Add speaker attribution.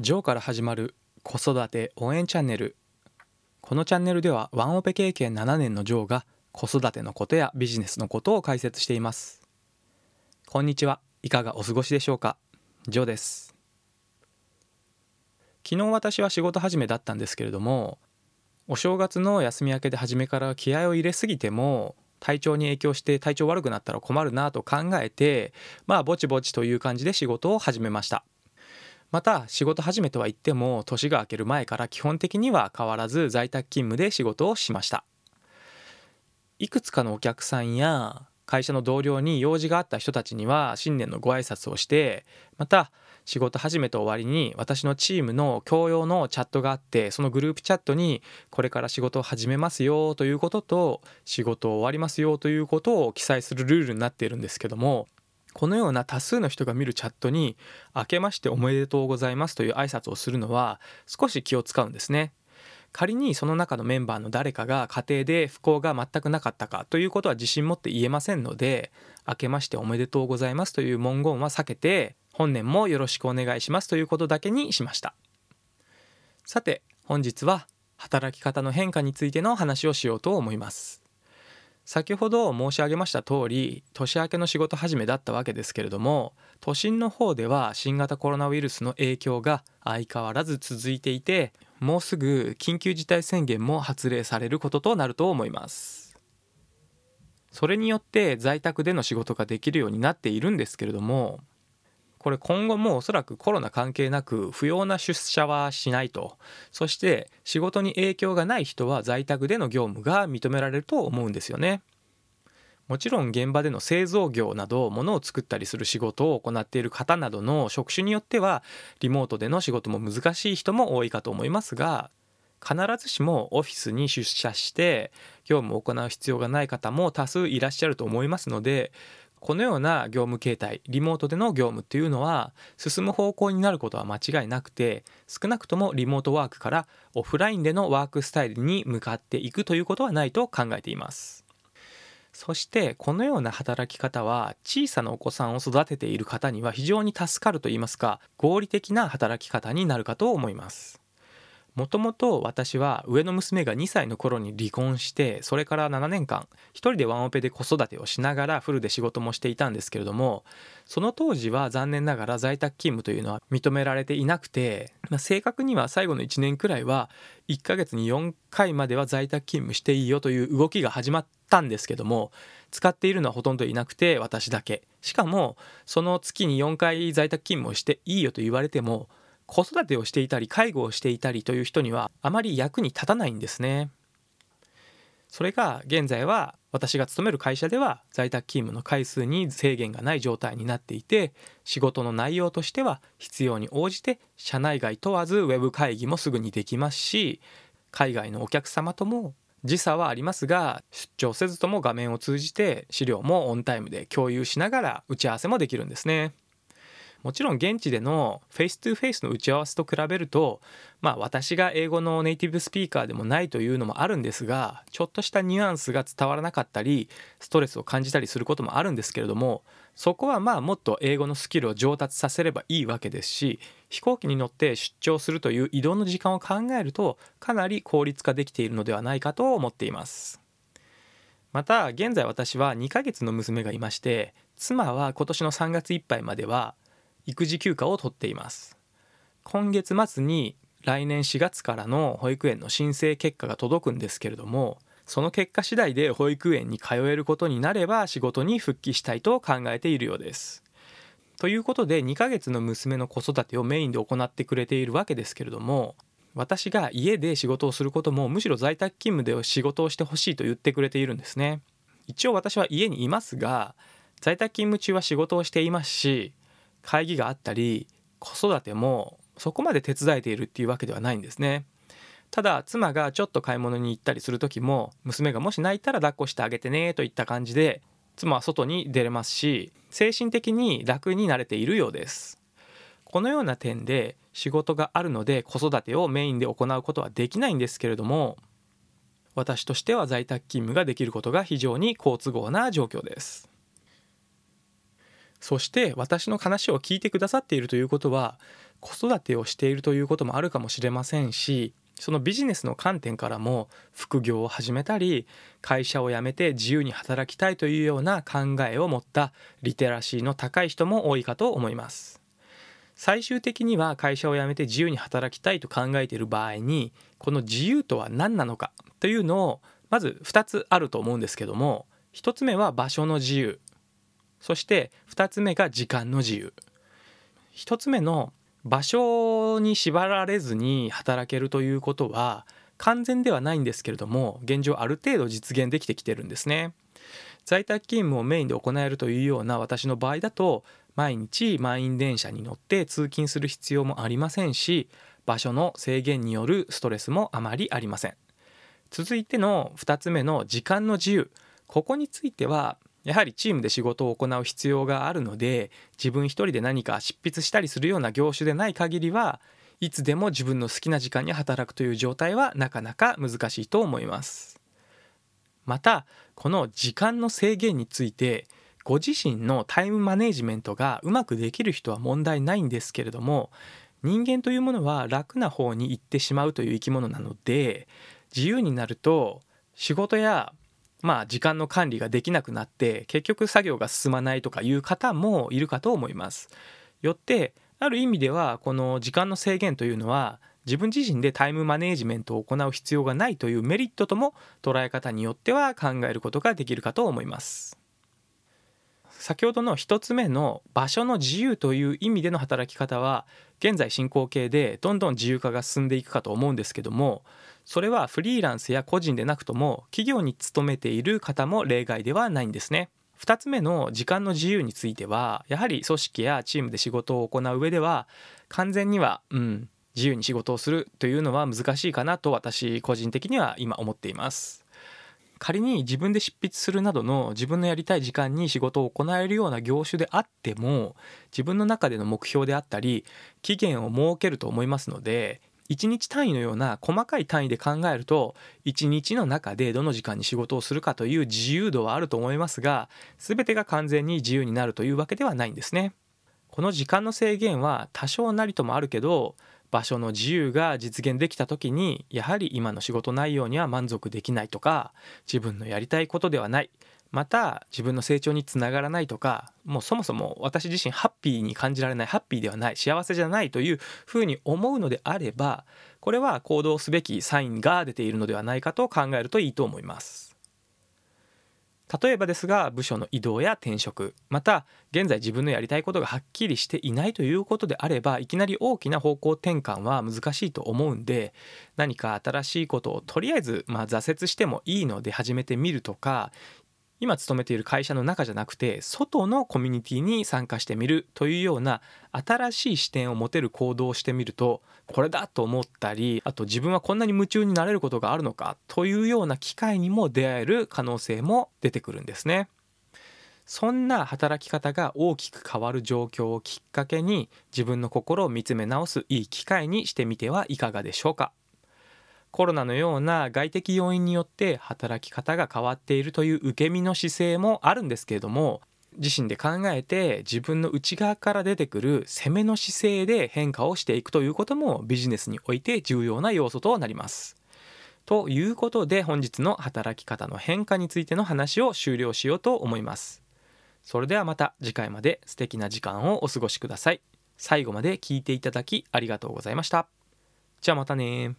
Speaker 1: ジョーから始まる子育て応援チャンネル。このチャンネルではワンオペ経験7年のジョーが子育てのことやビジネスのことを解説しています。こんにちは。いかがお過ごしでしょうか？ジョーです。昨日私は仕事始めだったんですけれどもお正月の休み明けで初めから気合を入れすぎても体調に影響して体調悪くなったら困るなと考えてまあぼちぼちという感じで仕事を始めました。また仕事始めとは言っても年が明ける前から基本的には変わらず在宅勤務で仕事をしました。いくつかのお客さんや会社の同僚に用事があった人たちには新年のご挨拶をしてまた仕事始めと終わりに私のチームの共用のチャットがあってそのグループチャットにこれから仕事を始めますよということと仕事を終わりますよということを記載するルールになっているんですけどもこのような多数の人が見るチャットに「明けましておめでとうございます」という挨拶をするのは少し気を使うんですね。仮にその中のメンバーの誰かが家庭で不幸が全くなかったかということは自信持って言えませんので「明けましておめでとうございます」という文言は避けて本年もよろしくお願いしますということだけにしましたさて本日は働き方の変化についての話をしようと思います先ほど申し上げました通り年明けの仕事始めだったわけですけれども都心の方では新型コロナウイルスの影響が相変わらず続いていてもうすぐ緊急事態宣言も発令されることとなると思います。それによって在宅での仕事ができるようになっているんですけれどもこれ今後もおそらくコロナ関係なく不要な出社はしないと。そして仕事に影響がない人は在宅での業務が認められると思うんですよね。もちろん現場での製造業など物を作ったりする仕事を行っている方などの職種によってはリモートでの仕事も難しい人も多いかと思いますが必ずしもオフィスに出社して業務を行う必要がない方も多数いらっしゃると思いますのでこのような業務形態リモートでの業務っていうのは進む方向になることは間違いなくて少なくともリモートワークからオフラインでのワークスタイルに向かっていくということはないと考えています。そしてこのような働き方は小さなお子さんを育てている方には非常に助かるといいますか合理的な働き方になるかと思います。もともと私は上の娘が2歳の頃に離婚してそれから7年間一人でワンオペで子育てをしながらフルで仕事もしていたんですけれどもその当時は残念ながら在宅勤務というのは認められていなくて、まあ、正確には最後の1年くらいは1ヶ月に4回までは在宅勤務していいよという動きが始まったんですけども使っているのはほとんどいなくて私だけ。しかもその月に4回在宅勤務をしていいよと言われても子育てをしていたり介護をしていたりという人にはあまり役に立たないんですね。それが現在は私が勤める会社では在宅勤務の回数に制限がない状態になっていて仕事の内容としては必要に応じて社内外問わずウェブ会議もすぐにできますし海外のお客様とも時差はありますが出張せずとも画面を通じて資料もオンタイムで共有しながら打ち合わせもできるんですね。もちろん現地でのフェイストゥフェイスの打ち合わせと比べるとまあ私が英語のネイティブスピーカーでもないというのもあるんですがちょっとしたニュアンスが伝わらなかったりストレスを感じたりすることもあるんですけれどもそこはまあもっと英語のスキルを上達させればいいわけですし飛行機に乗って出張するという移動の時間を考えるとかなり効率化できているのではないかと思っています。また現在私は2ヶ月の娘がいまして妻は今年の3月いっぱいまでは育児休暇を取っています。今月末に来年4月からの保育園の申請結果が届くんですけれどもその結果次第で保育園に通えることになれば仕事に復帰したいと考えているようです。ということで2ヶ月の娘の子育てをメインで行ってくれているわけですけれども私が家で仕事をすることもむしろ在宅勤務で仕事をしてほしいと言ってくれているんですね。一応私は家にいますが在宅勤務中は仕事をしていますし会議があったり子育てもそこまで手伝えているっていうわけではないんですね。ただ妻がちょっと買い物に行ったりする時も娘がもし泣いたら抱っこしてあげてねといった感じで妻は外に出れますし精神的に楽になれているようです。このような点で仕事があるので子育てをメインで行うことはできないんですけれども私としては在宅勤務ができることが非常に好都合な状況です。そして私の話を聞いてくださっているということは子育てをしているということもあるかもしれませんしそのビジネスの観点からも副業を始めたり会社を辞めて自由に働きたいというような考えを持ったリテラシーの高い人も多いかと思います。最終的には会社を辞めて自由に働きたいと考えている場合にこの自由とは何なのかというのをまず2つあると思うんですけども1つ目は場所の自由。そして2つ目が時間の自由。1つ目の場所に縛られずに働けるということは完全ではないんですけれども現状ある程度実現できてきてるんですね。在宅勤務をメインで行えるというような私の場合だと毎日満員電車に乗って通勤する必要もありませんし場所の制限によるストレスもあまりありません。続いての2つ目の時間の自由。ここについてはやはりチームで仕事を行う必要があるので自分一人で何か執筆したりするような業種でない限りはいつでも自分の好きな時間に働くという状態はなかなか難しいと思います。またこの時間の制限についてご自身のタイムマネジメントがうまくできる人は問題ないんですけれども人間というものは楽な方に行ってしまうという生き物なので自由になると仕事やまあ時間の管理ができなくなって結局作業が進まないとかいう方もいるかと思います。よってある意味ではこの時間の制限というのは自分自身でタイムマネージメントを行う必要がないというメリットとも捉え方によっては考えることができるかと思います。先ほどの1つ目の場所の自由という意味での働き方は現在進行形でどんどん自由化が進んでいくかと思うんですけどもそれはフリーランスや個人でなくとも企業に勤めている方も例外ではないんですね。2つ目の時間の自由についてはやはり組織やチームで仕事を行う上では完全には、うん、自由に仕事をするというのは難しいかなと私個人的には今思っています。仮に自分で執筆するなどの自分のやりたい時間に仕事を行えるような業種であっても自分の中での目標であったり期限を設けると思いますので1日単位のような細かい単位で考えると1日の中でどの時間に仕事をするかという自由度はあると思いますが全てが完全に自由になるというわけではないんですね。この時間の制限は多少なりともあるけど場所の自由が実現できた時にやはり今の仕事内容には満足できないとか自分のやりたいことではないまた自分の成長につながらないとかもうそもそも私自身ハッピーに感じられないハッピーではない幸せじゃないというふうに思うのであればこれは行動すべきサインが出ているのではないかと考えるといいと思います。例えばですが部署の移動や転職また現在自分のやりたいことがはっきりしていないということであればいきなり大きな方向転換は難しいと思うんで何か新しいことをとりあえずまあ挫折してもいいので始めてみるとか今勤めている会社の中じゃなくて外のコミュニティに参加してみるというような新しい視点を持てる行動をしてみるとこれだと思ったりあと自分はこんなに夢中になれることがあるのかというような機会にも出会える可能性も出てくるんですね。そんな働き方が大きく変わる状況をきっかけに自分の心を見つめ直すいい機会にしてみてはいかがでしょうか？コロナのような外的要因によって働き方が変わっているという受け身の姿勢もあるんですけれども自身で考えて自分の内側から出てくる攻めの姿勢で変化をしていくということもビジネスにおいて重要な要素となります。ということで本日の働き方の変化についての話を終了しようと思います。それではまた次回まで素敵な時間をお過ごしください。最後まで聞いていただきありがとうございました。じゃあまたね